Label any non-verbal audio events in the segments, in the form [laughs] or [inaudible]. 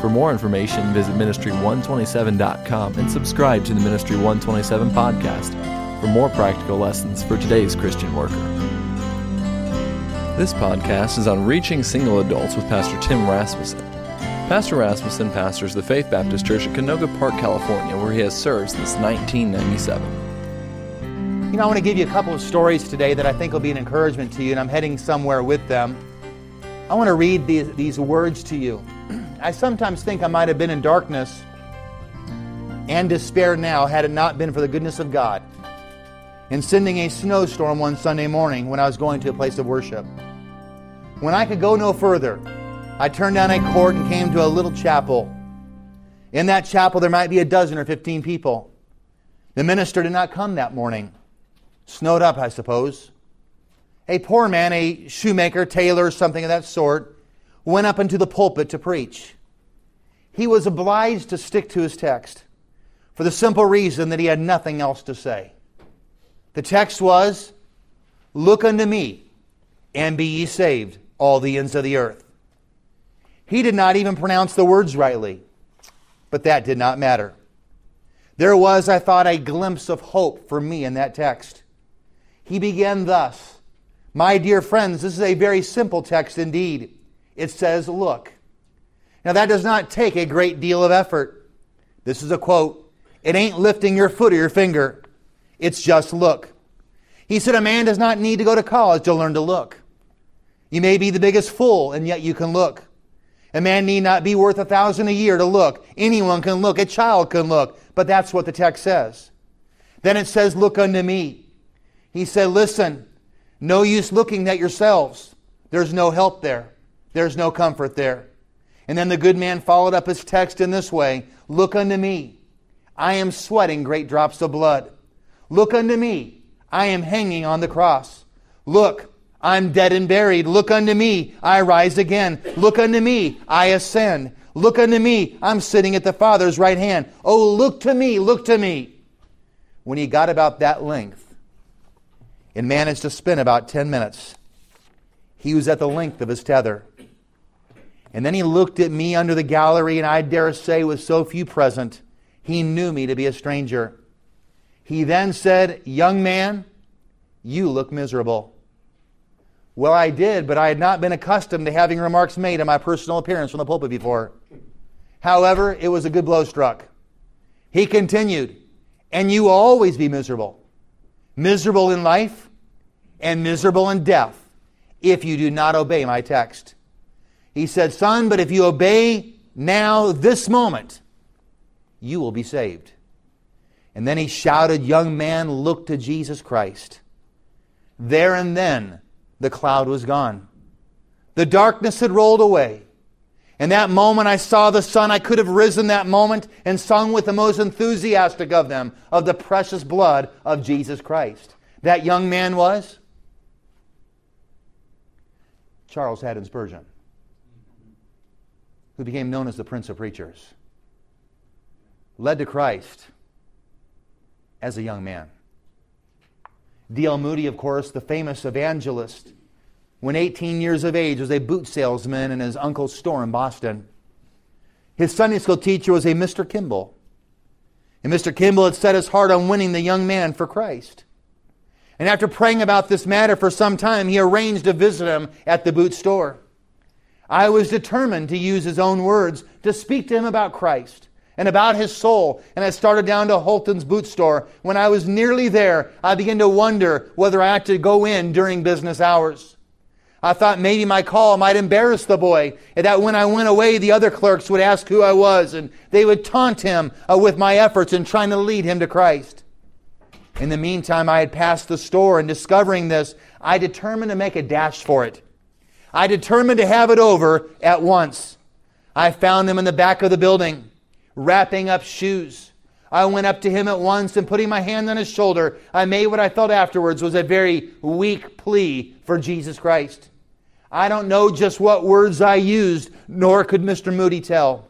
For more information, visit ministry127.com and subscribe to the Ministry 127 podcast for more practical lessons for today's Christian worker. This podcast is on reaching single adults with Pastor Tim Rasmussen. Pastor Rasmussen pastors the Faith Baptist Church at Canoga Park, California, where he has served since 1997. You know, I want to give you a couple of stories today that I think will be an encouragement to you, and I'm heading somewhere with them. I want to read these, these words to you. I sometimes think I might have been in darkness and despair now had it not been for the goodness of God in sending a snowstorm one Sunday morning when I was going to a place of worship. When I could go no further, I turned down a court and came to a little chapel. In that chapel, there might be a dozen or fifteen people. The minister did not come that morning. Snowed up, I suppose. A poor man, a shoemaker, tailor, something of that sort, went up into the pulpit to preach. He was obliged to stick to his text for the simple reason that he had nothing else to say. The text was, Look unto me, and be ye saved, all the ends of the earth. He did not even pronounce the words rightly, but that did not matter. There was, I thought, a glimpse of hope for me in that text. He began thus My dear friends, this is a very simple text indeed it says, Look. Now, that does not take a great deal of effort. This is a quote. It ain't lifting your foot or your finger, it's just look. He said, A man does not need to go to college to learn to look. You may be the biggest fool, and yet you can look. A man need not be worth a thousand a year to look. Anyone can look. A child can look. But that's what the text says. Then it says, Look unto me. He said, Listen, no use looking at yourselves. There's no help there. There's no comfort there. And then the good man followed up his text in this way Look unto me. I am sweating great drops of blood. Look unto me. I am hanging on the cross. Look, I'm dead and buried. Look unto me. I rise again. Look unto me. I ascend. Look unto me. I'm sitting at the Father's right hand. Oh, look to me. Look to me. When he got about that length and managed to spin about 10 minutes, he was at the length of his tether. And then he looked at me under the gallery, and I dare say, with so few present, he knew me to be a stranger. He then said, Young man, you look miserable. Well, I did, but I had not been accustomed to having remarks made on my personal appearance from the pulpit before. However, it was a good blow struck. He continued, And you will always be miserable. Miserable in life and miserable in death if you do not obey my text. He said, Son, but if you obey now, this moment, you will be saved. And then he shouted, Young man, look to Jesus Christ. There and then, the cloud was gone. The darkness had rolled away. In that moment, I saw the sun. I could have risen that moment and sung with the most enthusiastic of them of the precious blood of Jesus Christ. That young man was Charles Haddon Spurgeon who became known as the Prince of Preachers, led to Christ as a young man. D.L. Moody, of course, the famous evangelist, when 18 years of age, was a boot salesman in his uncle's store in Boston. His Sunday school teacher was a Mr. Kimball. And Mr. Kimball had set his heart on winning the young man for Christ. And after praying about this matter for some time, he arranged to visit him at the boot store. I was determined to use his own words to speak to him about Christ and about his soul. And I started down to Holton's boot store. When I was nearly there, I began to wonder whether I ought to go in during business hours. I thought maybe my call might embarrass the boy, and that when I went away, the other clerks would ask who I was, and they would taunt him uh, with my efforts in trying to lead him to Christ. In the meantime, I had passed the store, and discovering this, I determined to make a dash for it. I determined to have it over at once. I found him in the back of the building, wrapping up shoes, I went up to him at once and putting my hand on his shoulder, I made what I felt afterwards was a very weak plea for Jesus Christ. I don't know just what words I used, nor could Mr. Moody tell.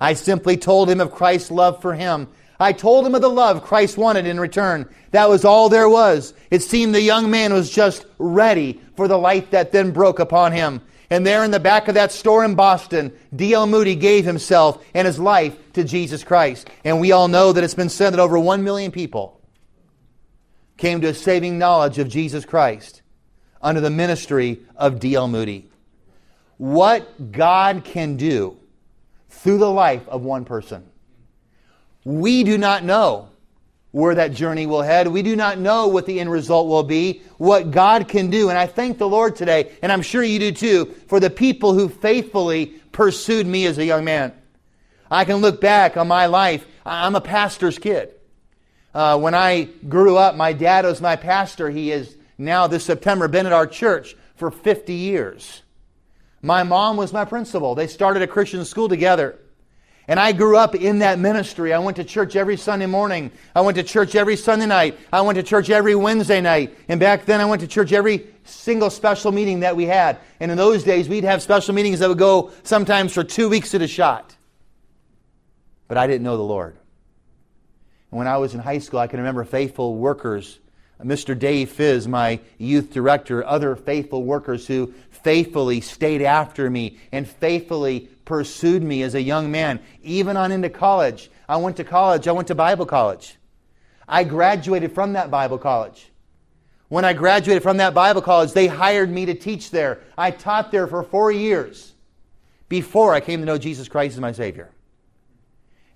I simply told him of Christ's love for him. I told him of the love Christ wanted in return. That was all there was. It seemed the young man was just ready for the light that then broke upon him. And there in the back of that store in Boston, D.L. Moody gave himself and his life to Jesus Christ. And we all know that it's been said that over one million people came to a saving knowledge of Jesus Christ under the ministry of D.L. Moody. What God can do through the life of one person. We do not know where that journey will head. We do not know what the end result will be, what God can do. And I thank the Lord today, and I'm sure you do too, for the people who faithfully pursued me as a young man. I can look back on my life. I'm a pastor's kid. Uh, when I grew up, my dad was my pastor. He has now this September been at our church for 50 years. My mom was my principal. They started a Christian school together. And I grew up in that ministry. I went to church every Sunday morning. I went to church every Sunday night. I went to church every Wednesday night. And back then, I went to church every single special meeting that we had. And in those days, we'd have special meetings that would go sometimes for two weeks at a shot. But I didn't know the Lord. And when I was in high school, I can remember faithful workers Mr. Dave Fizz, my youth director, other faithful workers who faithfully stayed after me and faithfully pursued me as a young man, even on into college. I went to college, I went to Bible college. I graduated from that Bible college. When I graduated from that Bible college, they hired me to teach there. I taught there for four years before I came to know Jesus Christ as my Savior.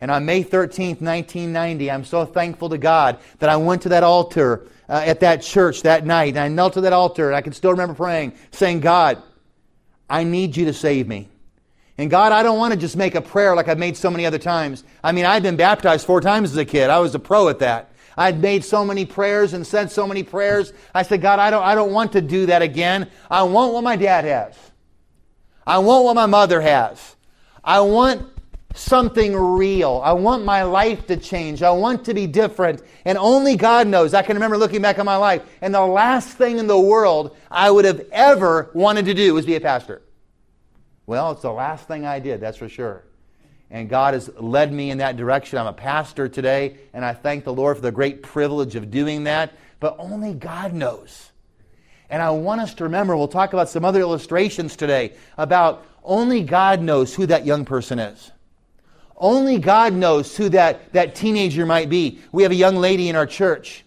And on May 13th, 1990, I'm so thankful to God that I went to that altar uh, at that church that night. And I knelt at that altar, and I can still remember praying, saying, God, I need you to save me. And God, I don't want to just make a prayer like I've made so many other times. I mean, I'd been baptized four times as a kid. I was a pro at that. I'd made so many prayers and said so many prayers. I said, God, I don't, I don't want to do that again. I want what my dad has. I want what my mother has. I want something real. I want my life to change. I want to be different. And only God knows. I can remember looking back on my life, and the last thing in the world I would have ever wanted to do was be a pastor. Well, it's the last thing I did, that's for sure. And God has led me in that direction. I'm a pastor today, and I thank the Lord for the great privilege of doing that. But only God knows. And I want us to remember, we'll talk about some other illustrations today about only God knows who that young person is. Only God knows who that, that teenager might be. We have a young lady in our church.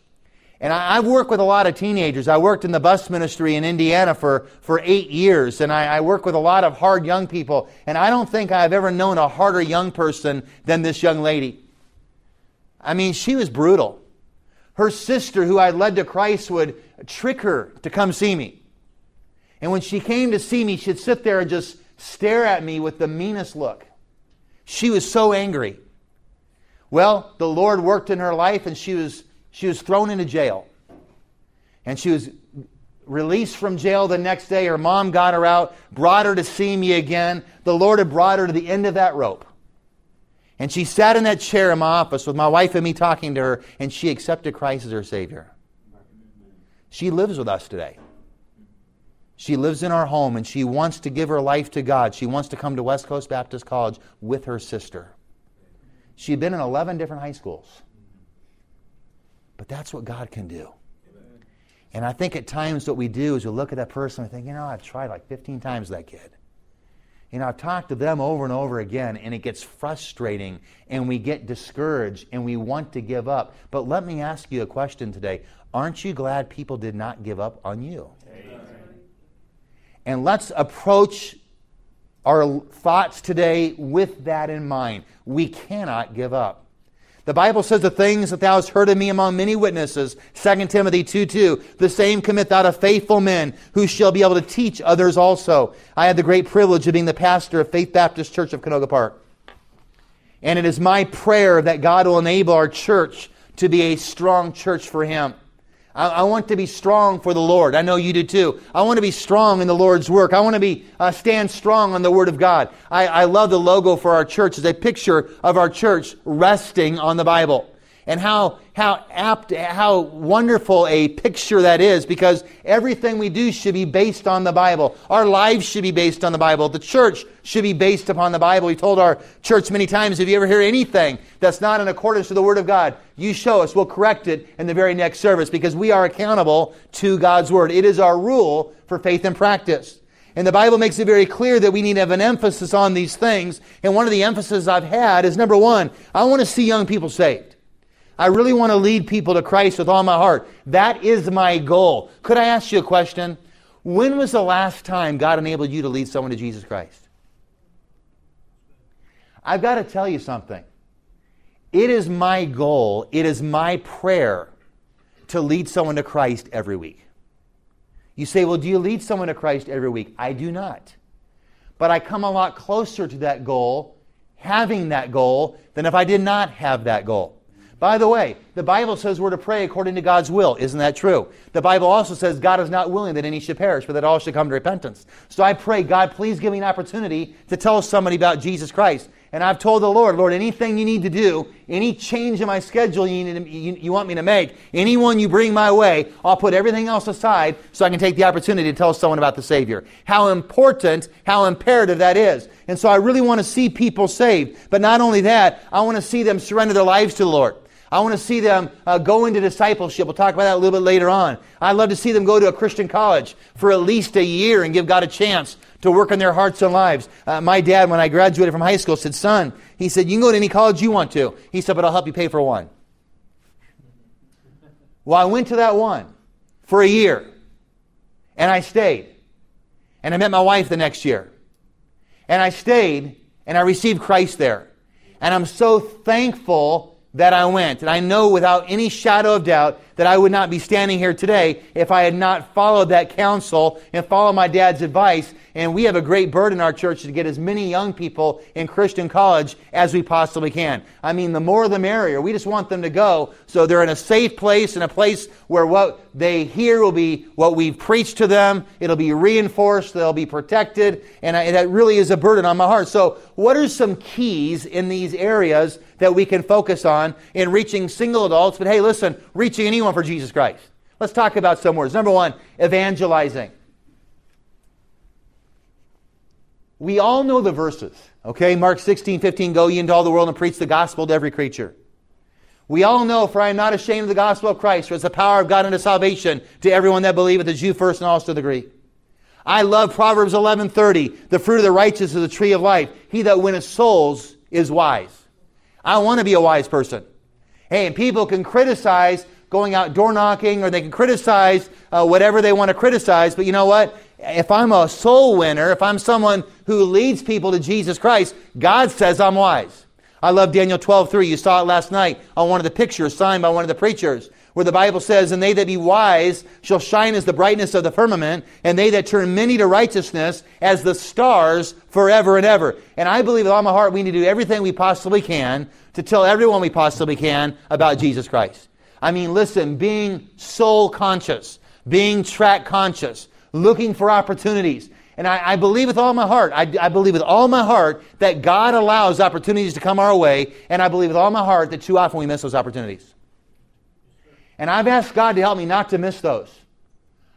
And I, have worked with a lot of teenagers. I worked in the bus ministry in Indiana for, for eight years, and I, I work with a lot of hard young people. And I don't think I've ever known a harder young person than this young lady. I mean, she was brutal. Her sister, who I led to Christ, would trick her to come see me. And when she came to see me, she'd sit there and just stare at me with the meanest look. She was so angry. Well, the Lord worked in her life and she was, she was thrown into jail. And she was released from jail the next day. Her mom got her out, brought her to see me again. The Lord had brought her to the end of that rope. And she sat in that chair in my office with my wife and me talking to her, and she accepted Christ as her Savior. She lives with us today. She lives in our home and she wants to give her life to God. She wants to come to West Coast Baptist College with her sister. She'd been in 11 different high schools. But that's what God can do. And I think at times what we do is we look at that person and think, you know, I've tried like 15 times that kid. You know, I've talked to them over and over again, and it gets frustrating, and we get discouraged, and we want to give up. But let me ask you a question today. Aren't you glad people did not give up on you? And let's approach our thoughts today with that in mind. We cannot give up. The Bible says the things that thou hast heard of me among many witnesses, 2 Timothy 2 2, the same commit thou to faithful men who shall be able to teach others also. I had the great privilege of being the pastor of Faith Baptist Church of Canoga Park. And it is my prayer that God will enable our church to be a strong church for Him. I, I, want to be strong for the Lord. I know you do too. I want to be strong in the Lord's work. I want to be uh, stand strong on the Word of God. I, I love the logo for our church. It's a picture of our church resting on the Bible and how, how apt, how wonderful a picture that is because everything we do should be based on the Bible. Our lives should be based on the Bible. The church should be based upon the Bible. We told our church many times if you ever hear anything that's not in accordance to the Word of God, you show us. We'll correct it in the very next service because we are accountable to God's Word. It is our rule for faith and practice. And the Bible makes it very clear that we need to have an emphasis on these things. And one of the emphases I've had is number one, I want to see young people saved. I really want to lead people to Christ with all my heart. That is my goal. Could I ask you a question? When was the last time God enabled you to lead someone to Jesus Christ? I've got to tell you something. It is my goal, it is my prayer to lead someone to Christ every week. You say, well, do you lead someone to Christ every week? I do not. But I come a lot closer to that goal, having that goal, than if I did not have that goal. By the way, the Bible says we're to pray according to God's will. Isn't that true? The Bible also says God is not willing that any should perish, but that all should come to repentance. So I pray, God, please give me an opportunity to tell somebody about Jesus Christ. And I've told the Lord, Lord, anything you need to do, any change in my schedule you, to, you, you, want me to make, anyone you bring my way, I'll put everything else aside so I can take the opportunity to tell someone about the Savior. How important, how imperative that is. And so I really want to see people saved. But not only that, I want to see them surrender their lives to the Lord. I want to see them uh, go into discipleship. We'll talk about that a little bit later on. I'd love to see them go to a Christian college for at least a year and give God a chance to work in their hearts and lives. Uh, my dad, when I graduated from high school, said, Son, he said, You can go to any college you want to. He said, But I'll help you pay for one. Well, I went to that one for a year and I stayed. And I met my wife the next year. And I stayed and I received Christ there. And I'm so thankful that I went. And I know without any shadow of doubt that I would not be standing here today if I had not followed that counsel and followed my dad's advice. And we have a great burden in our church to get as many young people in Christian college as we possibly can. I mean, the more the merrier. We just want them to go so they're in a safe place and a place where what they hear will be what we've preached to them. It'll be reinforced. They'll be protected. And I, that really is a burden on my heart. So, what are some keys in these areas that we can focus on in reaching single adults? But hey, listen, reaching anyone for Jesus Christ. Let's talk about some words. Number one, evangelizing. We all know the verses, okay? Mark 16, 15, go ye into all the world and preach the gospel to every creature. We all know, for I am not ashamed of the gospel of Christ, for it's the power of God unto salvation to everyone that believeth, the Jew first and also the Greek. I love Proverbs 11:30. The fruit of the righteous is the tree of life. He that winneth souls is wise. I want to be a wise person. Hey, and people can criticize going out door knocking or they can criticize uh, whatever they want to criticize. But you know what? If I'm a soul winner, if I'm someone who leads people to Jesus Christ, God says I'm wise. I love Daniel 12:3. You saw it last night on one of the pictures signed by one of the preachers, where the Bible says, "And they that be wise shall shine as the brightness of the firmament, and they that turn many to righteousness as the stars forever and ever." And I believe with all my heart we need to do everything we possibly can to tell everyone we possibly can about Jesus Christ. I mean, listen, being soul conscious, being track conscious, looking for opportunities. And I, I believe with all my heart, I, I, believe with all my heart that God allows opportunities to come our way, and I believe with all my heart that too often we miss those opportunities. And I've asked God to help me not to miss those.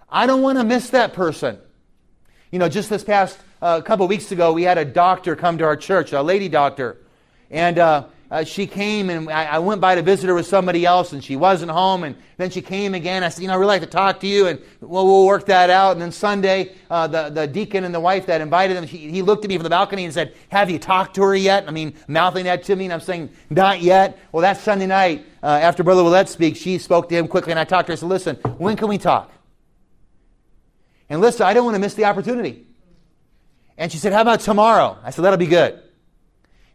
I don't want to miss that person. You know, just this past uh, couple weeks ago, we had a doctor come to our church, a lady doctor. And uh, uh, she came and I, I, went by to visit her with somebody else and she wasn't home and then she came again. I said, you know, I'd really like to talk to you and well, we'll work that out. And then Sunday, uh, the, the deacon and the wife that invited him, he, he looked at me from the balcony and said, have you talked to her yet? I mean, mouthing that to me and I'm saying, not yet. Well, that Sunday night, uh, after Brother Willett speaks, she spoke to him quickly and I talked to her. I said, listen, when can we talk? And listen, I don't want to miss the opportunity. And she said, how about tomorrow? I said, that'll be good.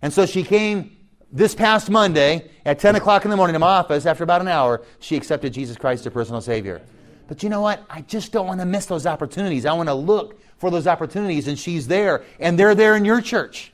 And so she came this past Monday at 10 o'clock in the morning in my office, after about an hour, she accepted Jesus Christ as her personal Savior. But you know what? I just don't want to miss those opportunities. I want to look for those opportunities, and she's there, and they're there in your church,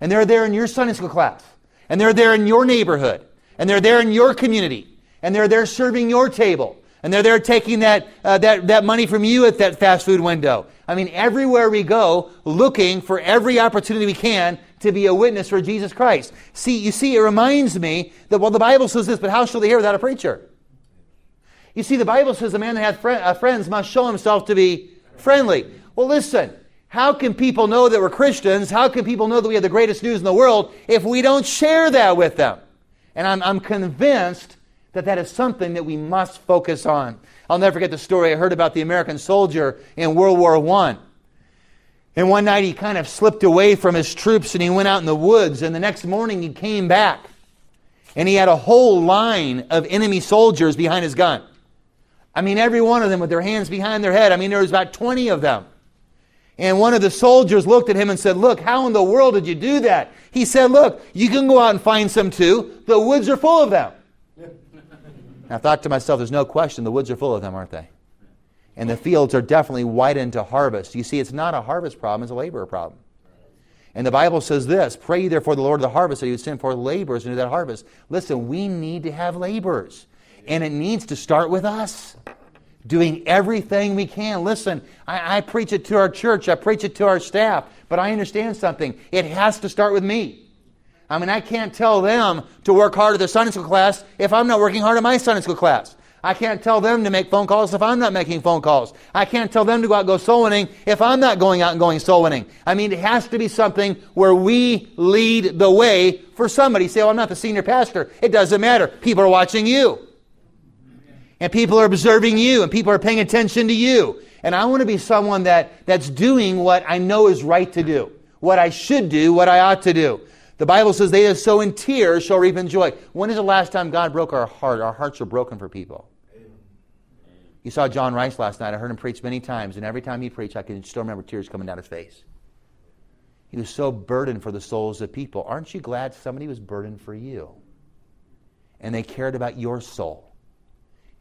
and they're there in your Sunday school class, and they're there in your neighborhood, and they're there in your community, and they're there serving your table. And they're there taking that, uh, that, that money from you at that fast food window. I mean, everywhere we go, looking for every opportunity we can to be a witness for Jesus Christ. See, you see, it reminds me that, well, the Bible says this, but how shall they hear without a preacher? You see, the Bible says a man that hath friend, uh, friends must show himself to be friendly. Well, listen, how can people know that we're Christians? How can people know that we have the greatest news in the world if we don't share that with them? And I'm, I'm convinced that that is something that we must focus on. I'll never forget the story I heard about the American soldier in World War I. And one night he kind of slipped away from his troops and he went out in the woods. And the next morning he came back and he had a whole line of enemy soldiers behind his gun. I mean, every one of them with their hands behind their head. I mean, there was about 20 of them. And one of the soldiers looked at him and said, Look, how in the world did you do that? He said, Look, you can go out and find some too. The woods are full of them. [laughs] I thought to myself, there's no question the woods are full of them, aren't they? And the fields are definitely widened to harvest. You see, it's not a harvest problem, it's a labor problem. And the Bible says this Pray therefore the Lord of the harvest that he would send forth laborers into that harvest. Listen, we need to have laborers. And it needs to start with us doing everything we can. Listen, I, I, preach it to our church, I preach it to our staff, but I understand something. It has to start with me. I mean, I can't tell them to work hard at their Sunday school class if I'm not working hard at my Sunday school class. I can't tell them to make phone calls if I'm not making phone calls. I can't tell them to go out and go soul winning if I'm not going out and going soul winning. I mean, it has to be something where we lead the way for somebody. Say, well, I'm not the senior pastor. It doesn't matter. People are watching you. And people are observing you and people are paying attention to you. And I want to be someone that, that's doing what I know is right to do, what I should do, what I ought to do. The Bible says, They that sow in tears shall reap in joy. When is the last time God broke our heart? Our hearts are broken for people. You saw John Rice last night. I heard him preach many times, and every time he preached, I can still remember tears coming down his face. He was so burdened for the souls of people. Aren't you glad somebody was burdened for you? And they cared about your soul.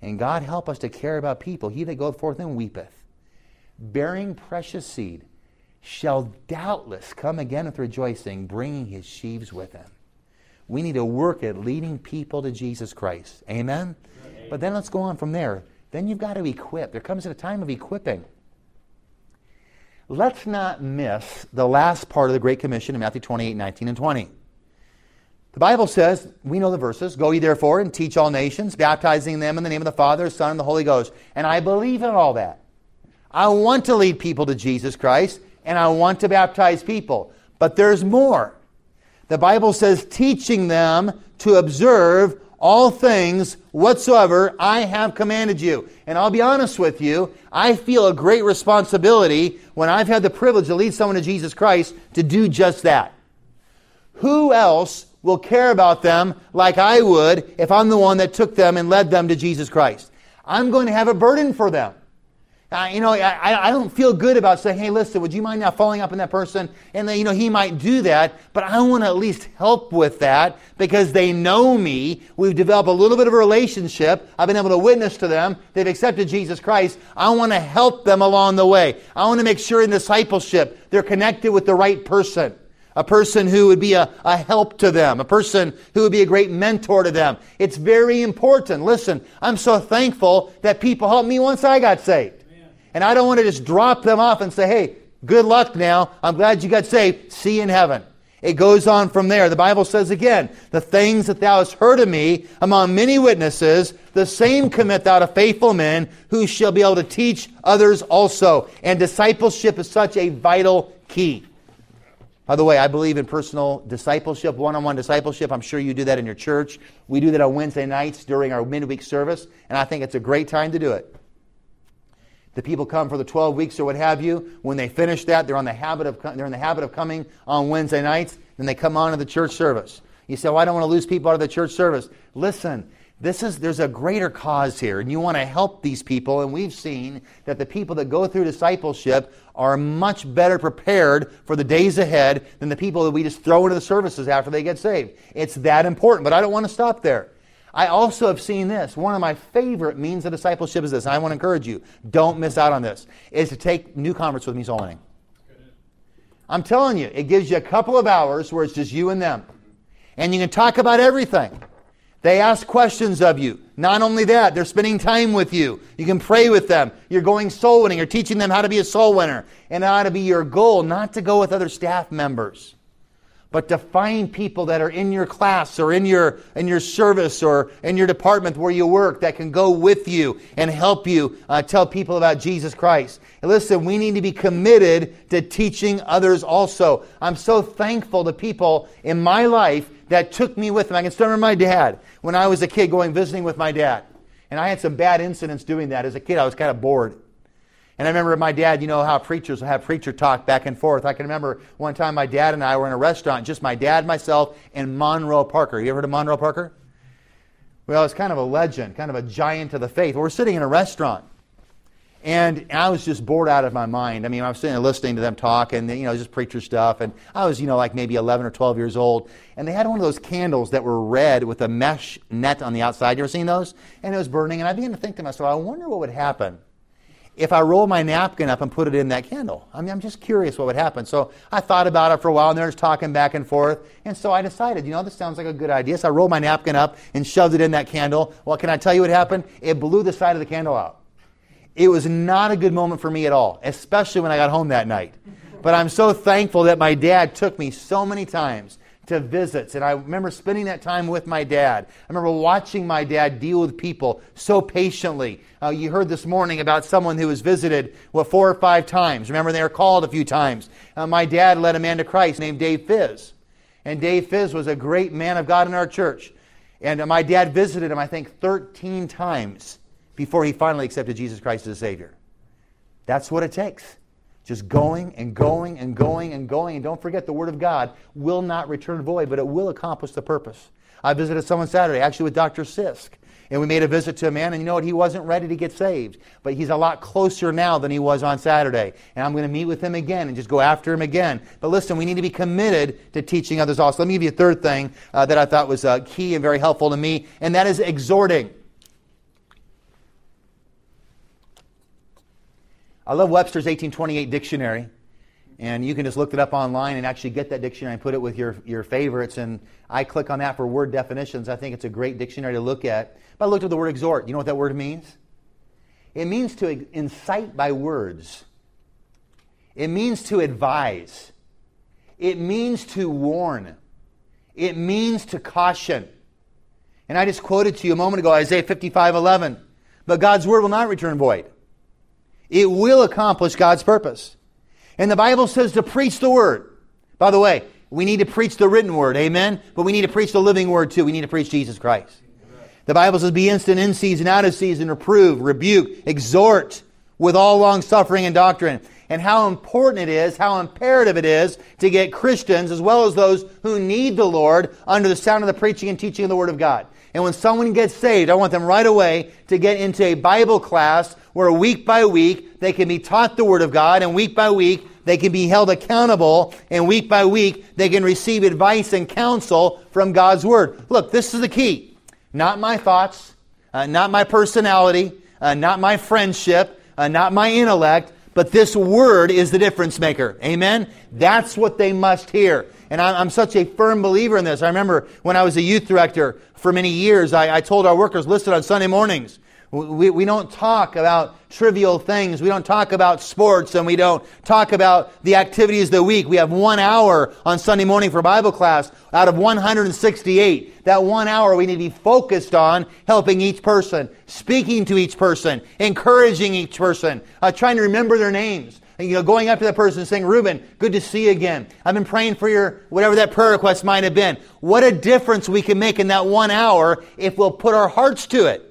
And God help us to care about people. He that goeth forth and weepeth, bearing precious seed, shall doubtless come again with rejoicing, bringing his sheaves with him. We need to work at leading people to Jesus Christ. Amen? Amen? But then let's go on from there. Then you've got to equip. There comes a time of equipping. Let's not miss the last part of the Great Commission in Matthew 28, 19, and 20. The Bible says, we know the verses, go ye therefore and teach all nations, baptizing them in the name of the Father, Son, and the Holy Ghost. And I believe in all that. I want to lead people to Jesus Christ, and I want to baptize people. But there's more. The Bible says, teaching them to observe all things whatsoever I have commanded you. And I'll be honest with you, I feel a great responsibility when I've had the privilege to lead someone to Jesus Christ to do just that. Who else will care about them like I would if I'm the one that took them and led them to Jesus Christ. I'm going to have a burden for them. Uh, you know, I, I don't feel good about saying, hey, listen, would you mind now following up on that person? And then, you know, he might do that, but I want to at least help with that because they know me. We've developed a little bit of a relationship. I've been able to witness to them. They've accepted Jesus Christ. I want to help them along the way. I want to make sure in discipleship they're connected with the right person a person who would be a, a help to them, a person who would be a great mentor to them. It's very important. Listen, I'm so thankful that people helped me once I got saved. And I don't want to just drop them off and say, hey, good luck now. I'm glad you got saved. See you in heaven. It goes on from there. The Bible says again, the things that thou hast heard of me among many witnesses, the same commit thou to faithful men who shall be able to teach others also. And discipleship is such a vital key. By the way, I believe in personal discipleship, one on one discipleship. I'm sure you do that in your church. We do that on Wednesday nights during our midweek service, and I think it's a great time to do it. The people come for the 12 weeks or what have you. When they finish that, they're, on the habit of, they're in the habit of coming on Wednesday nights, then they come on to the church service. You say, well, I don't want to lose people out of the church service. Listen, this is there's a greater cause here and you want to help these people and we've seen that the people that go through discipleship are much better prepared for the days ahead than the people that we just throw into the services after they get saved it's that important but i don't want to stop there i also have seen this one of my favorite means of discipleship is this and i want to encourage you don't miss out on this is to take new converts with me soul winning i'm telling you it gives you a couple of hours where it's just you and them and you can talk about everything They ask questions of you. Not only that, they're spending time with you. You can pray with them. You're going soul winning. You're teaching them how to be a soul winner. And how to be your goal, not to go with other staff members but to find people that are in your class or in your, in your service or in your department where you work that can go with you and help you uh, tell people about Jesus Christ. And listen, we need to be committed to teaching others also. I'm so thankful to people in my life that took me with them. I can still remember my dad when I was a kid going visiting with my dad. And I had some bad incidents doing that. As a kid, I was kind of bored. And I remember my dad, you know how preachers have preacher talk back and forth. I can remember one time my dad and I were in a restaurant, just my dad, myself, and Monroe Parker. You ever heard of Monroe Parker? Well, it's kind of a legend, kind of a giant of the faith. We're sitting in a restaurant. And I was just bored out of my mind. I mean, I was sitting there listening to them talk and, you know, just preacher stuff. And I was, you know, like maybe 11 or 12 years old. And they had one of those candles that were red with a mesh net on the outside. You ever seen those? And it was burning. And I began to think to myself, I wonder what would happen if I roll my napkin up and put it in that candle. I mean, I'm just curious what would happen. So I thought about it for a while, and they're just talking back and forth. And so I decided, you know, this sounds like a good idea. So I rolled my napkin up and shoved it in that candle. Well, can I tell you what happened? It blew the side of the candle out. It was not a good moment for me at all, especially when I got home that night. But I'm so thankful that my dad took me so many times to visits. And I remember spending that time with my dad. I remember watching my dad deal with people so patiently. Uh, you heard this morning about someone who was visited well, four or five times. Remember, they were called a few times. Uh, my dad led a man to Christ named Dave Fizz. And Dave Fizz was a great man of God in our church. And uh, my dad visited him, I think, 13 times before he finally accepted Jesus Christ as a Savior. That's what it takes. Just going and going and going and going. And don't forget, the Word of God will not return void, but it will accomplish the purpose. I visited someone Saturday, actually with Dr. Sisk. And we made a visit to a man, and you know what? He wasn't ready to get saved. But he's a lot closer now than he was on Saturday. And I'm going to meet with him again and just go after him again. But listen, we need to be committed to teaching others also. Let me give you a third thing uh, that I thought was uh, key and very helpful to me, and that is exhorting. I love Webster's 1828 dictionary. And you can just look it up online and actually get that dictionary and put it with your, your favorites. And I click on that for word definitions. I think it's a great dictionary to look at. But I looked at the word exhort. You know what that word means? It means to incite by words, it means to advise, it means to warn, it means to caution. And I just quoted to you a moment ago Isaiah 55 11. But God's word will not return void. It will accomplish God's purpose. And the Bible says to preach the word. By the way, we need to preach the written word, amen? But we need to preach the living word too. We need to preach Jesus Christ. The Bible says, be instant in season, out of season, reprove, rebuke, exhort with all long suffering and doctrine. And how important it is, how imperative it is to get Christians, as well as those who need the Lord, under the sound of the preaching and teaching of the Word of God. And when someone gets saved, I want them right away to get into a Bible class where week by week they can be taught the Word of God, and week by week they can be held accountable, and week by week they can receive advice and counsel from God's Word. Look, this is the key. Not my thoughts, uh, not my personality, uh, not my friendship, uh, not my intellect, but this Word is the difference maker. Amen? That's what they must hear. And I'm, such a firm believer in this. I remember when I was a youth director for many years, I, I told our workers, listen on Sunday mornings, we, we don't talk about trivial things. We don't talk about sports and we don't talk about the activities of the week. We have one hour on Sunday morning for Bible class out of 168. That one hour we need to be focused on helping each person, speaking to each person, encouraging each person, uh, trying to remember their names you know, going up to that person and saying, Reuben, good to see you again. I've been praying for your, whatever that prayer request might have been. What a difference we can make in that one hour if we'll put our hearts to it.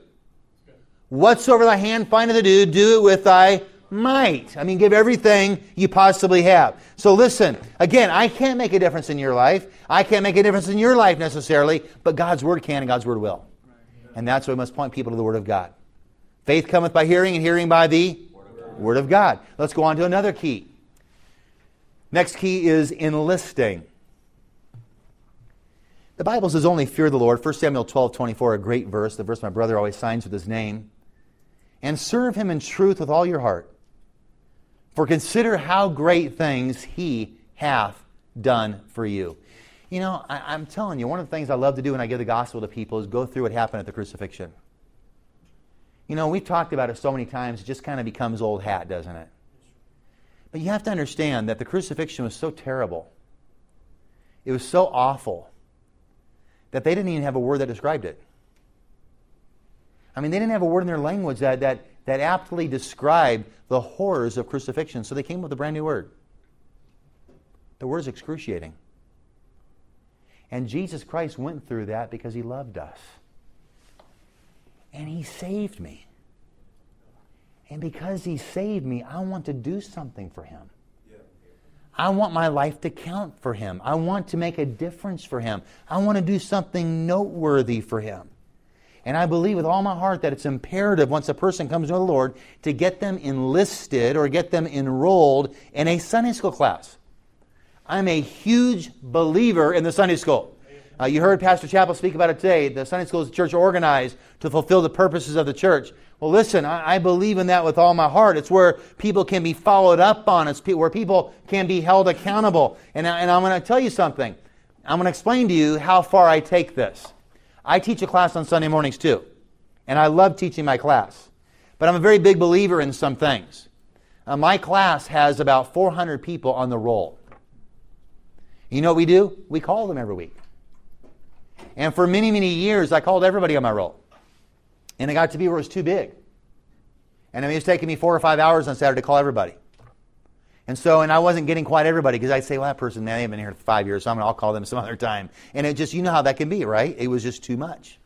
Whatsoever thy hand findeth to do, do it with thy might. I mean, give everything you possibly have. So listen, again, I can't make a difference in your life. I can't make a difference in your life necessarily, but God's word can and God's word will. And that's why we must point people to the word of God. Faith cometh by hearing, and hearing by the Word of God. Let's go on to another key. Next key is enlisting. The Bible says only fear the Lord. 1 Samuel 12, 24, a great verse, the verse my brother always signs with his name. And serve him in truth with all your heart. For consider how great things he hath done for you. You know, I, am telling you, one of the things I love to do when I give the gospel to people is go through what happened at the crucifixion. You know, we've talked about it so many times, it just kind of becomes old hat, doesn't it? But you have to understand that the crucifixion was so terrible, it was so awful, that they didn't even have a word that described it. I mean, they didn't have a word in their language that, that, that aptly described the horrors of crucifixion, so they came up with a brand new word. The word is excruciating. And Jesus Christ went through that because he loved us. And he saved me. And because he saved me, I want to do something for him. I want my life to count for him. I want to make a difference for him. I want to do something noteworthy for him. And I believe with all my heart that it's imperative once a person comes to the Lord to get them enlisted or get them enrolled in a Sunday school class. I'm a huge believer in the Sunday school. Uh, you heard Pastor Chappell speak about it today. The Sunday school is the church organized to fulfill the purposes of the church. Well, listen, I, I, believe in that with all my heart. It's where people can be followed up on. It's pe- where people can be held accountable. And, and I'm going to tell you something. I'm going to explain to you how far I take this. I teach a class on Sunday mornings too, and I love teaching my class. But I'm a very big believer in some things. Uh, my class has about 400 people on the roll. You know what we do? We call them every week. And for many, many years, I called everybody on my roll. And it got to be where it was too big. And I mean, it was taking me four or five hours on Saturday to call everybody. And so, and I wasn't getting quite everybody because I'd say, well, that person, they have been here five years, so I'm gonna, I'll call them some [laughs] other time. And it just, you know how that can be, right? It was just too much.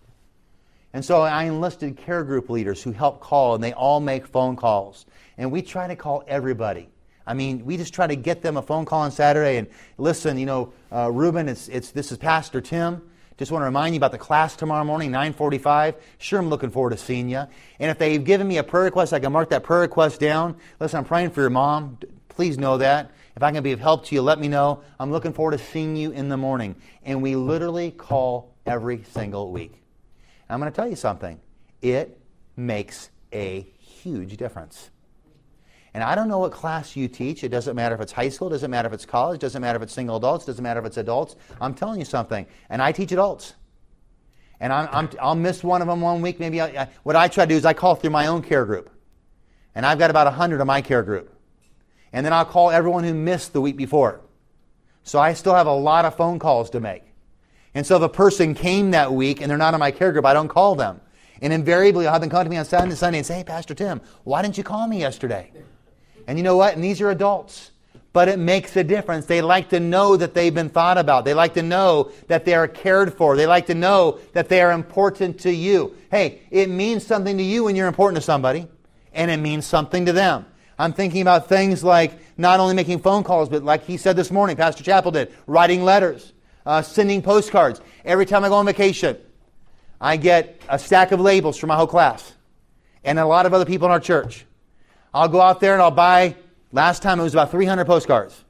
And so I enlisted care group leaders who help call, and they all make phone calls. And we try to call everybody. I mean, we just try to get them a phone call on Saturday and listen, you know, uh, Ruben, it's, it's, this is Pastor Tim. Just want to remind you about the class tomorrow morning, 945. Sure, I'm looking forward to seeing you. And if they've given me a prayer request, I can mark that prayer request down. Listen, I'm praying for your mom. Please know that. If I can be of help to you, let me know. I'm looking forward to seeing you in the morning. And we literally call every single week. And I'm going to tell you something. It makes a huge difference. And I don't know what class you teach. It doesn't matter if it's high school, it doesn't matter if it's college, it doesn't matter if it's single adults, it doesn't matter if it's adults. I'm telling you something. And I teach adults. And i will miss one of them one week. Maybe I, I, what I try to do is I call through my own care group. And I've got about 100 of my care group and then I'll call everyone who missed the week before. So I still have a lot of phone calls to make. And so if a person came that week and they're not in my care group, I don't call them. And invariably, I'll have them come to me on Sunday and say, Hey, Pastor Tim, why didn't you call me yesterday? And you know what? And these are adults. But it makes a difference. They like to know that they've been thought about. They like to know that they are cared for. They like to know that they are important to you. Hey, it means something to you when you're important to somebody, and it means something to them. I'm thinking about things like not only making phone calls, but like he said this morning, Pastor Chappell did, writing letters, uh, sending postcards. Every time I go on vacation, I get a stack of labels for my whole class and a lot of other people in our church. I'll go out there and I'll buy, last time it was about 300 postcards.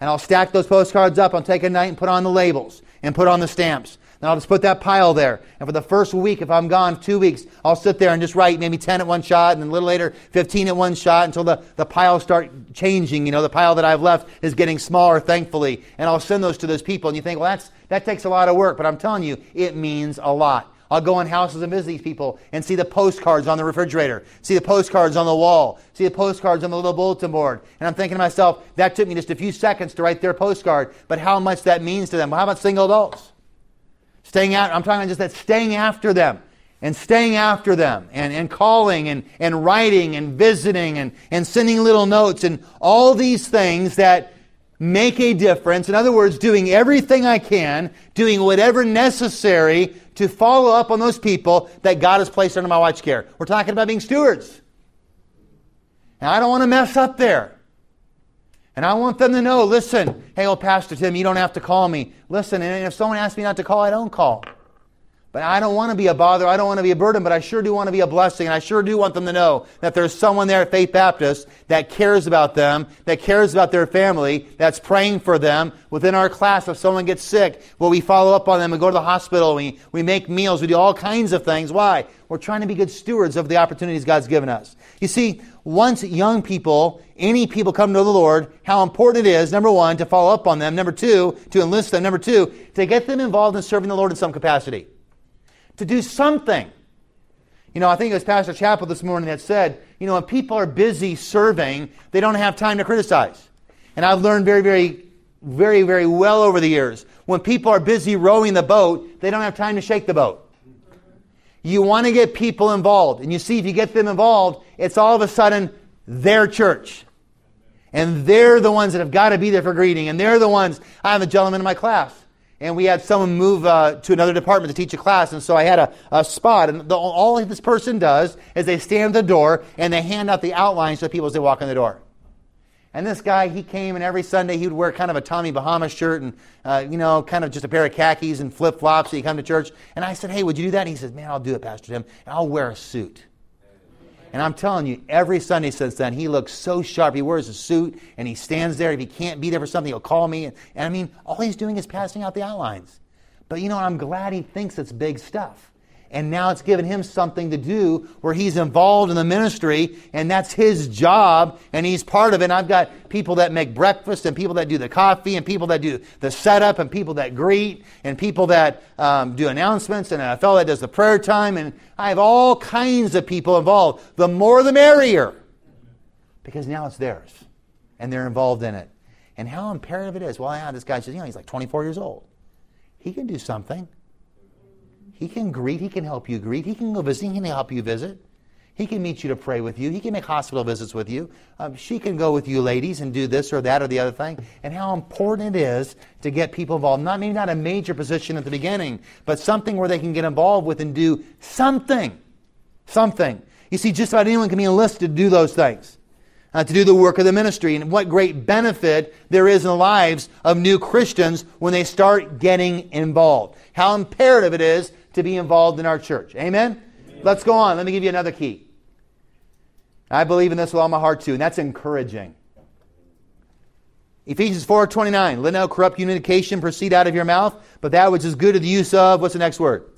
And I'll stack those postcards up. I'll take a night and put on the labels and put on the stamps. Then I'll just put that pile there. And for the first week, if I'm gone two weeks, I'll sit there and just write maybe 10 at one shot, and then a little later, 15 at one shot until the, the piles start changing. You know, the pile that I've left is getting smaller, thankfully. And I'll send those to those people. And you think, well, that's, that takes a lot of work. But I'm telling you, it means a lot. I'll go in houses and visit these people and see the postcards on the refrigerator, see the postcards on the wall, see the postcards on the little bulletin board. And I'm thinking to myself, that took me just a few seconds to write their postcard, but how much that means to them. Well, how about single adults? Staying out, I'm talking about just that staying after them and staying after them and, and calling and, and writing and visiting and, and sending little notes and all these things that make a difference. In other words, doing everything I can, doing whatever necessary to follow up on those people that God has placed under my watch care. We're talking about being stewards. And I don't want to mess up there. And I want them to know listen, hey, old Pastor Tim, you don't have to call me. Listen, and if someone asks me not to call, I don't call. But I don't want to be a bother. I don't want to be a burden, but I sure do want to be a blessing. And I sure do want them to know that there's someone there at Faith Baptist that cares about them, that cares about their family, that's praying for them. Within our class, if someone gets sick, well, we follow up on them and go to the hospital. We, we make meals. We do all kinds of things. Why? We're trying to be good stewards of the opportunities God's given us. You see, once young people, any people come to the Lord, how important it is, number one, to follow up on them. Number two, to enlist them. Number two, to get them involved in serving the Lord in some capacity to do something. You know, I think it was Pastor Chappell this morning that said, you know, when people are busy serving, they don't have time to criticize. And I've learned very, very, very, very well over the years. When people are busy rowing the boat, they don't have time to shake the boat. You want to get people involved. And you see, if you get them involved, it's all of a sudden their church. And they're the ones that have got to be there for greeting. And they're the ones, I have a gentleman in my class and we had someone move uh, to another department to teach a class, and so I had a, a spot. And the, all this person does is they stand at the door and they hand out the outlines to people as they walk in the door. And this guy, he came, and every Sunday he would wear kind of a Tommy Bahama shirt and, uh, you know, kind of just a pair of khakis and flip flops. So he come to church. And I said, Hey, would you do that? And he says, Man, I'll do it, Pastor Tim. And I'll wear a suit. And I'm telling you, every Sunday since then, he looks so sharp. He wears a suit and he stands there. If he can't be there for something, he'll call me. And, I mean, all he's doing is passing out the outlines. But you know, I'm glad he thinks it's big stuff and now it's given him something to do where he's involved in the ministry and that's his job and he's part of it. And I've got people that make breakfast and people that do the coffee and people that do the setup and people that greet and people that um, do announcements and a fellow that does the prayer time and I have all kinds of people involved. The more the merrier because now it's theirs and they're involved in it. And how imperative it is. Well, yeah, this guy says, you know, he's like 24 years old. He can do something. He can greet. He can help you greet. He can go visit. He can help you visit. He can meet you to pray with you. He can make hospital visits with you. Um, she can go with you, ladies, and do this or that or the other thing. And how important it is to get people involved. Not maybe not a major position at the beginning, but something where they can get involved with and do something. Something. You see, just about anyone can be enlisted to do those things. Uh, to do the work of the ministry. And what great benefit there is in the lives of new Christians when they start getting involved. How imperative it is to be involved in our church. Amen? Amen? Let's go on. Let me give you another key. I believe in this with all my heart too, and that's encouraging. Ephesians 4:29, let no corrupt communication proceed out of your mouth, but that which is good to the use of, what's the next word?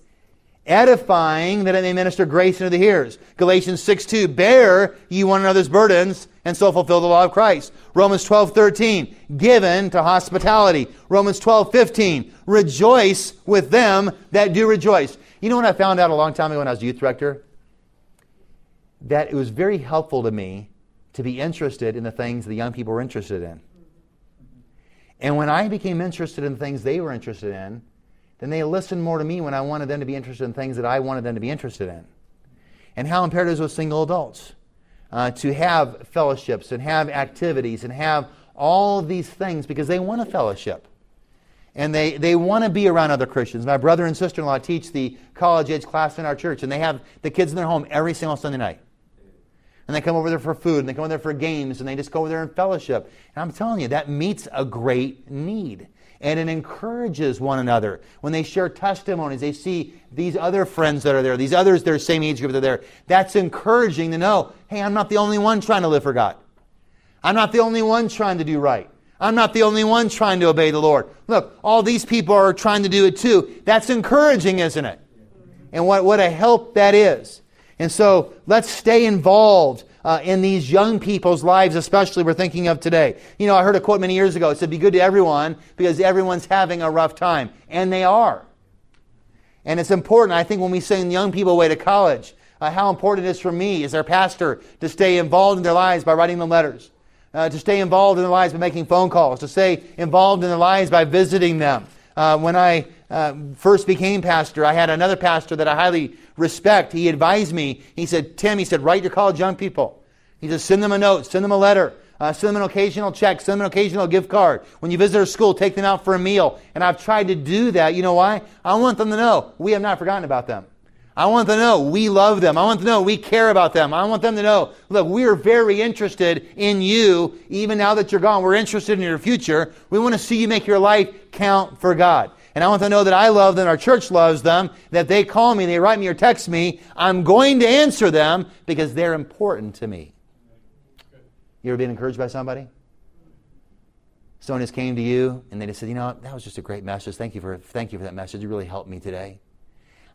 Edifying that it may minister grace unto the hearers. Galatians 6 2, bear ye one another's burdens, and so fulfill the law of Christ. Romans 12:13, given to hospitality. Romans 12:15, rejoice with them that do rejoice. You know what I found out a long time ago when I was youth director? That it was very helpful to me to be interested in the things the young people were interested in. And when I became interested in the things they were interested in, then they listened more to me when I wanted them to be interested in things that I wanted them to be interested in. And how imperative is with single adults uh, to have fellowships and have activities and have all these things because they want a fellowship. And they, they want to be around other Christians. My brother and sister in law teach the college age class in our church, and they have the kids in their home every single Sunday night. And they come over there for food, and they come over there for games, and they just go over there in fellowship. And I'm telling you, that meets a great need and it encourages one another. When they share testimonies, they see these other friends that are there, these others their same age group that are there. That's encouraging to know, hey, I'm not the only one trying to live for God. I'm not the only one trying to do right. I'm not the only one trying to obey the Lord. Look, all these people are trying to do it too. That's encouraging, isn't it? And what, what a help that is. And so let's stay involved uh, in these young people's lives, especially we're thinking of today. You know, I heard a quote many years ago. It said, Be good to everyone because everyone's having a rough time. And they are. And it's important, I think, when we send young people away to college, uh, how important it is for me as their pastor to stay involved in their lives by writing them letters, uh, to stay involved in their lives by making phone calls, to stay involved in their lives by visiting them. Uh, when I uh, first became pastor, I had another pastor that I highly respect. He advised me. He said, Tim, he said, write your college young people. He said, send them a note, send them a letter, uh, send them an occasional check, send them an occasional gift card. When you visit a school, take them out for a meal. And I've tried to do that. You know why? I want them to know we have not forgotten about them. I want them to know we love them. I want them to know we care about them. I want them to know, look, we are very interested in you, even now that you're gone. We're interested in your future. We want to see you make your life count for God. And I want them to know that I love them, our church loves them, that they call me, they write me or text me, I'm going to answer them because they're important to me. You ever been encouraged by somebody? Someone just came to you and they just said, you know, that was just a great message. Thank you for, thank you for that message. It really helped me today.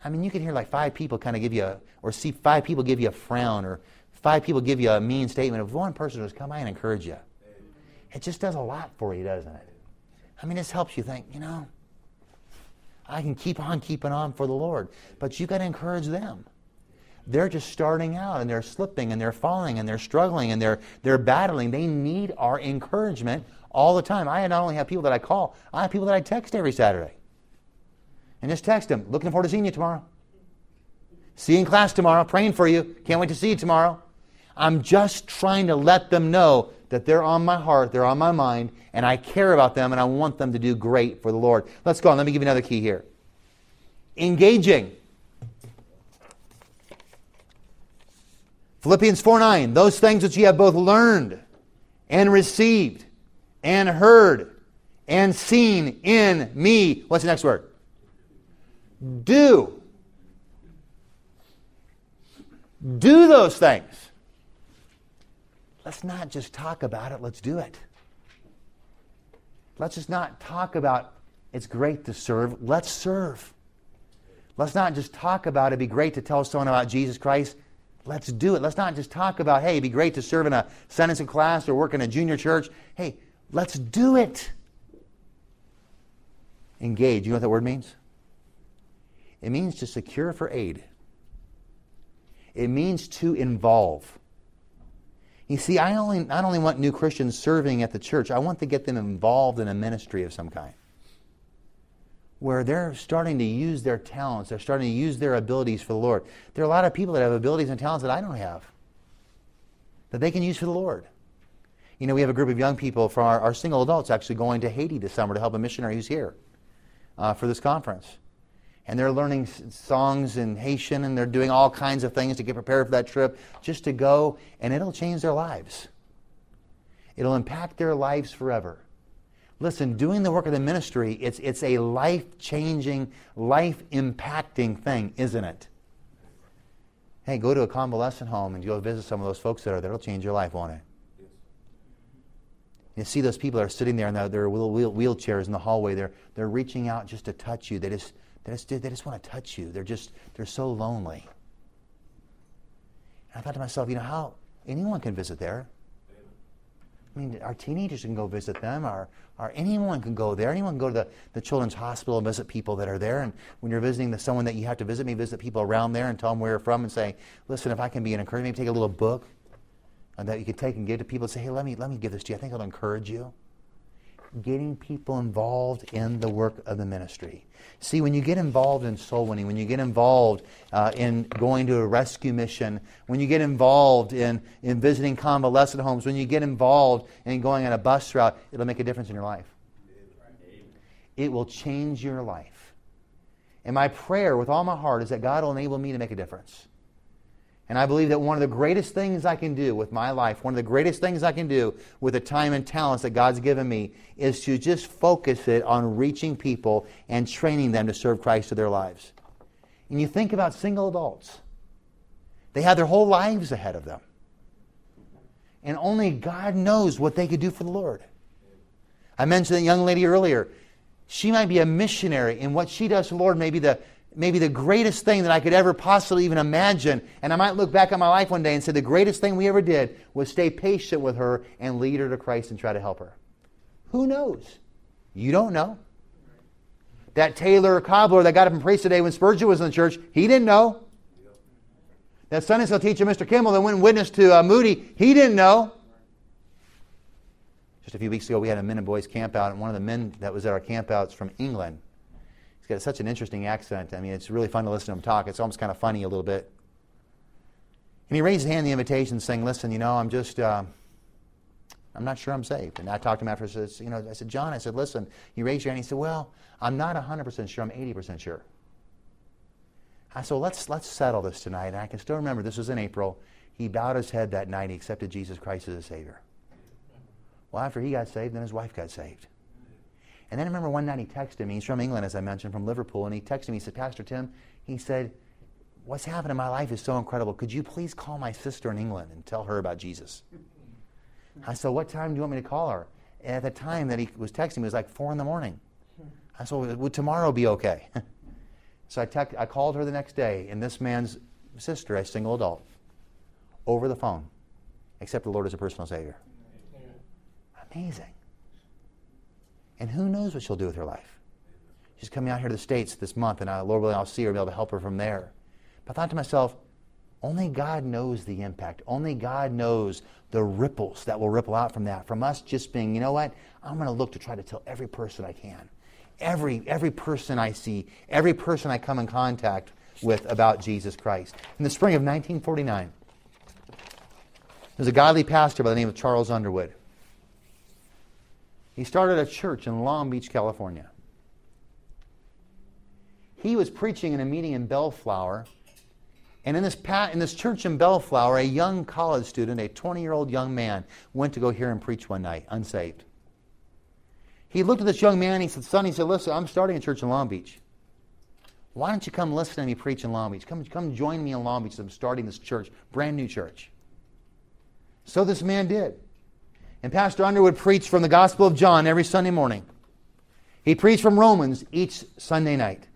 I mean, you can hear like five people kind of give you a, or see five people give you a frown, or five people give you a mean statement. If one person just come by and encourage you, it just does a lot for you, doesn't it? I mean, this helps you think, you know, I can keep on keeping on for the Lord. But you got to encourage them. They're just starting out and they're slipping and they're falling and they're struggling and they're, they're battling. They need our encouragement all the time. I not only have people that I call, I have people that I text every Saturday. And just text them, looking forward to seeing you tomorrow. See you in class tomorrow, praying for you. Can't wait to see you tomorrow. I'm just trying to let them know that they're on my heart, they're on my mind, and I care about them and I want them to do great for the Lord. Let's go on. Let me give you another key here. Engaging. Philippians 4 9. Those things which ye have both learned and received and heard and seen in me. What's the next word? Do. Do those things. Let's not just talk about it, let's do it. Let's just not talk about it's great to serve, let's serve. Let's not just talk about it'd be great to tell someone about Jesus Christ. Let's do it. Let's not just talk about, hey, it'd be great to serve in a Sunday school class or work in a junior church. Hey, let's do it. Engage. You know what that word means? It means to secure for aid. It means to involve. You see, I only, not only want new Christians serving at the church, I want to get them involved in a ministry of some kind. Where they're starting to use their talents, they're starting to use their abilities for the Lord. There are a lot of people that have abilities and talents that I don't have, that they can use for the Lord. You know, we have a group of young people from our, our single adults actually going to Haiti this summer to help a missionary who's here uh, for this conference and they're learning songs in Haitian and they're doing all kinds of things to get prepared for that trip just to go, and it'll change their lives. It'll impact their lives forever. Listen, doing the work of the ministry, it's, it's a life changing, life impacting thing, isn't it? Hey, go to a convalescent home and go visit some of those folks that are there. It'll change your life, won't it? You see those people that are sitting there in their, their wheel, wheel, wheelchairs in the hallway. They're, they're reaching out just to touch you. They just, they just, they just want to touch you. They're just, they're so lonely. And I thought to myself, you know, how anyone can visit there. I mean, our teenagers can go visit them. Our, our, anyone can go there. Anyone can go to the, the children's hospital and visit people that are there. And when you're visiting the, someone that you have to visit, maybe visit people around there and tell them where you're from and say, listen, if I can be an encouragement, maybe take a little book uh, that you could take and give to people and say, hey, let me, let me give this to you. I think it'll encourage you getting people involved in the work of the ministry. See, when you get involved in soul winning, when you get involved uh, in going to a rescue mission, when you get involved in, in visiting convalescent homes, when you get involved in going on a bus route, it'll make a difference in your life. It will change your life. And my prayer with all my heart is that God will enable me to make a difference. And I believe that one of the greatest things I can do with my life, one of the greatest things I can do with the time and talents that God's given me, is to just focus it on reaching people and training them to serve Christ to their lives. And you think about single adults, they have their whole lives ahead of them. And only God knows what they could do for the Lord. I mentioned that young lady earlier. She might be a missionary, and what she does for the Lord may be the maybe the greatest thing that I could ever possibly even imagine. And I might look back on my life one day and say the greatest thing we ever did was stay patient with her and lead her to Christ and try to help her. Who knows? You don't know. That tailor cobbler that got up and preached today when Spurgeon was in the church, he didn't know. That Sunday school teacher, Mr. Kimball, that went and witnessed to uh, Moody, he didn't know. Just a few weeks ago, we had a men and boys camp out, and one of the men that was at our camp out is from England got such an interesting accent. I mean, it's really fun to listen to him talk. It's almost kind of funny a little bit. And he raised his hand in the invitation, saying, "Listen, you know, I'm just, uh, I'm not sure I'm saved." And I talked to him after. Said, "You know, I said, John, I said, listen." He raised your hand. He said, "Well, I'm not 100% sure. I'm 80% sure." I said, "Let's let's settle this tonight." And I can still remember this was in April. He bowed his head that night. He accepted Jesus Christ as a Savior. Well, after he got saved, then his wife got saved. And then I remember one night he texted me. He's from England, as I mentioned, from Liverpool. And he texted me. He said, Pastor Tim, he said, What's happened in my life is so incredible. Could you please call my sister in England and tell her about Jesus? I said, What time do you want me to call her? And at the time that he was texting me, it was like 4 in the morning. I said, Would tomorrow be okay? [laughs] so I, text, I called her the next day, and this man's sister, a single adult, over the phone, accept the Lord as a personal Savior. Amazing. And who knows what she'll do with her life? She's coming out here to the States this month, and I, Lord willing, I'll see her and be able to help her from there. But I thought to myself, only God knows the impact. Only God knows the ripples that will ripple out from that. From us just being, you know what? I'm going to look to try to tell every person I can. Every, every person I see, every person I come in contact with about Jesus Christ. In the spring of 1949, there's a godly pastor by the name of Charles Underwood. He started a church in Long Beach, California. He was preaching in a meeting in Bellflower. And in this, in this church in Bellflower, a young college student, a 20 year old young man, went to go hear him preach one night, unsaved. He looked at this young man. He said, Son, he said, Listen, I'm starting a church in Long Beach. Why don't you come listen to me preach in Long Beach? Come, come join me in Long Beach. I'm starting this church, brand new church. So this man did. And Pastor Underwood preached from the Gospel of John every Sunday morning. He preached from Romans each Sunday night.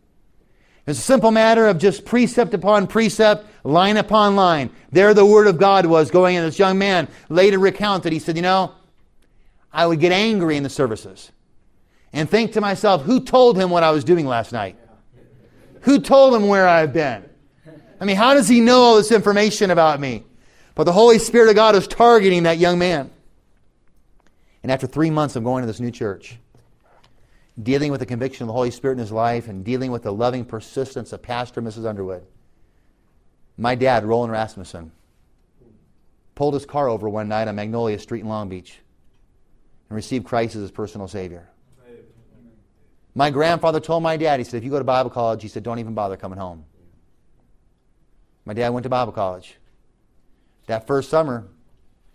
It's a simple matter of just precept upon precept, line upon line. There the Word of God was going, and this young man later recounted, he said, You know, I would get angry in the services and think to myself, who told him what I was doing last night? Who told him where I've been? I mean, how does he know all this information about me? But the Holy Spirit of God is targeting that young man. And after three months of going to this new church, dealing with the conviction of the Holy Spirit in his life and dealing with the loving persistence of Pastor Mrs. Underwood, my dad, Roland Rasmussen, pulled his car over one night on Magnolia Street in Long Beach and received Christ as his personal Savior. My grandfather told my dad, he said, if you go to Bible college, he said, don't even bother coming home. My dad went to Bible college. That first summer,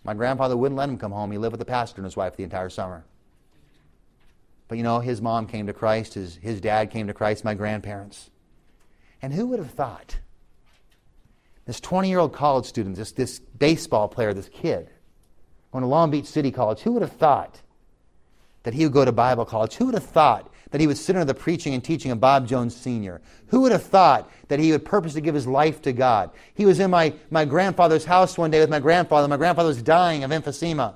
my grandfather wouldn't let him come home. He lived with the pastor and his wife the entire summer. But you know, his mom came to Christ, his, his dad came to Christ, my grandparents. And who would have thought? This 20 year old college student, this, this baseball player, this kid, going to Long Beach City College, who would have thought that he would go to Bible college? Who would have thought that he would sit under the preaching and teaching of Bob Jones Sr.? Who would have thought that he would purpose to give his life to God? He was in my, my grandfather's house one day with my grandfather. My grandfather was dying of emphysema.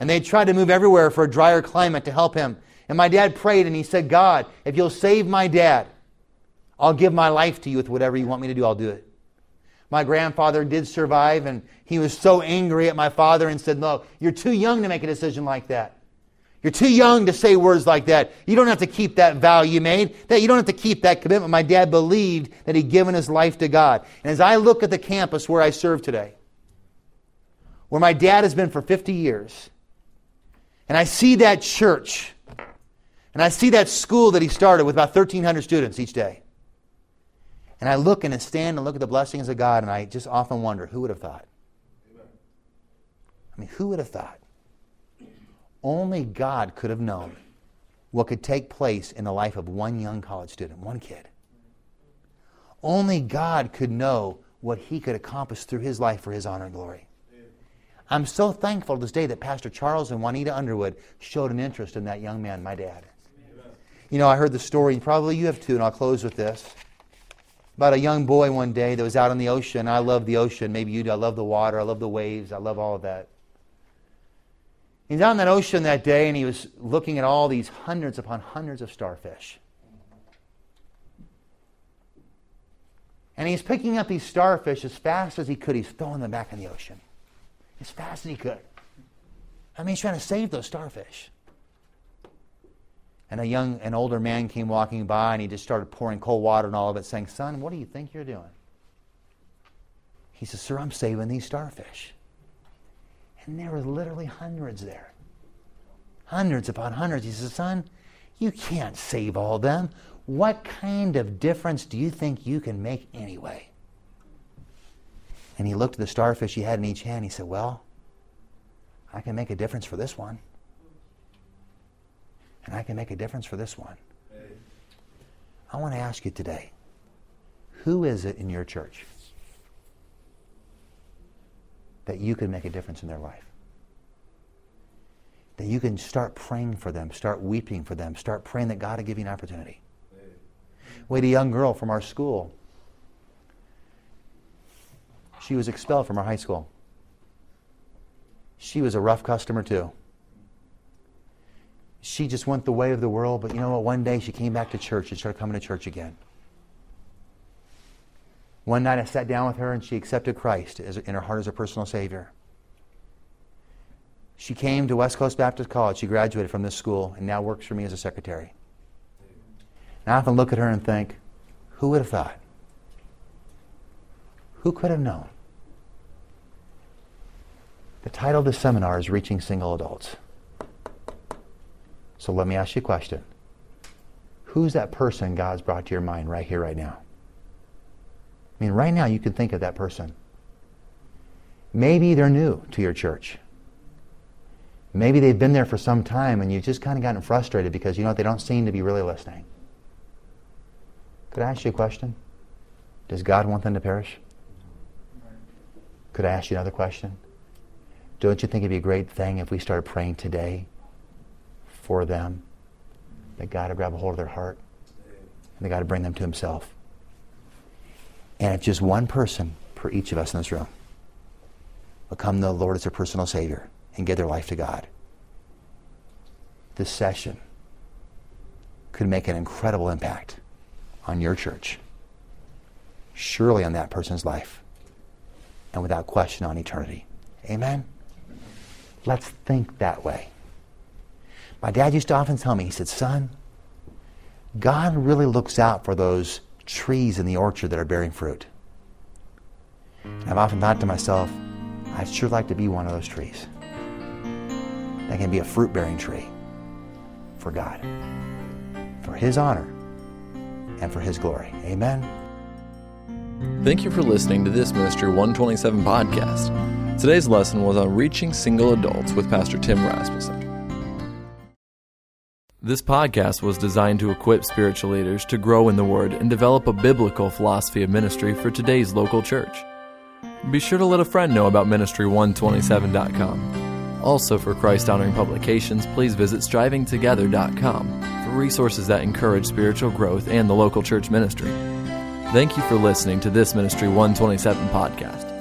And they tried to move everywhere for a drier climate to help him. And my dad prayed and he said, God, if you'll save my dad, I'll give my life to you with whatever you want me to do, I'll do it. My grandfather did survive, and he was so angry at my father and said, No, you're too young to make a decision like that. You're too young to say words like that. You don't have to keep that vow you made. That you don't have to keep that commitment. My dad believed that he'd given his life to God. And as I look at the campus where I serve today, where my dad has been for 50 years, and I see that church, and I see that school that he started with about 1,300 students each day. And I look and I stand and look at the blessings of God, and I just often wonder who would have thought? I mean, who would have thought? Only God could have known what could take place in the life of one young college student, one kid. Only God could know what he could accomplish through his life for his honor and glory. I'm so thankful this day that Pastor Charles and Juanita Underwood showed an interest in that young man, my dad. You know, I heard the story, probably you have too, and I'll close with this. About a young boy one day that was out on the ocean. I love the ocean. Maybe you do. I love the water. I love the waves. I love all of that. He's out in that ocean that day and he was looking at all these hundreds upon hundreds of starfish. And he's picking up these starfish as fast as he could. He's throwing them back in the ocean as fast as he could. I mean, he's trying to save those starfish. And a young, an older man came walking by and he just started pouring cold water and all of it, saying, Son, what do you think you're doing? He says, Sir, I'm saving these starfish. And there were literally hundreds there. Hundreds upon hundreds. He says, Son, you can't save all of them. What kind of difference do you think you can make anyway? And he looked at the starfish he had in each hand. He said, Well, I can make a difference for this one. And I can make a difference for this one. I want to ask you today who is it in your church that you can make a difference in their life? That you can start praying for them, start weeping for them, start praying that God will give you an opportunity. We had a young girl from our school. She was expelled from our high school. She was a rough customer, too. She just went the way of the world, but you know what? One day she came back to church and started coming to church again. One night I sat down with her and she accepted Christ as, in her heart as her personal Savior. She came to West Coast Baptist College. She graduated from this school and now works for me as a secretary. And I often look at her and think, who would have thought? Who could have known? The title of this seminar is Reaching Single Adults. So let me ask you a question. Who's that person God's brought to your mind right here, right now? I mean, right now you can think of that person. Maybe they're new to your church. Maybe they've been there for some time and you've just kind of gotten frustrated because you know they don't seem to be really listening. Could I ask you a question? Does God want them to perish? Could I ask you another question? Don't you think it'd be a great thing if we started praying today for them? That God would grab a hold of their heart and that God would bring them to Himself. And if just one person for each of us in this room will come to the Lord as their personal Savior and give their life to God, this session could make an incredible impact on your church, surely on that person's life, and without question on eternity. Amen? Let's think that way. My dad used to often tell me, he said, Son, God really looks out for those trees in the orchard that are bearing fruit. And I've often thought to myself, I'd sure like to be one of those trees. That can be a fruit bearing tree for God, for His honor, and for His glory. Amen. Thank you for listening to this Ministry 127 podcast. Today's lesson was on reaching single adults with Pastor Tim Rasmussen. This podcast was designed to equip spiritual leaders to grow in the Word and develop a biblical philosophy of ministry for today's local church. Be sure to let a friend know about Ministry127.com. Also, for Christ honoring publications, please visit strivingtogether.com for resources that encourage spiritual growth and the local church ministry. Thank you for listening to this Ministry 127 podcast.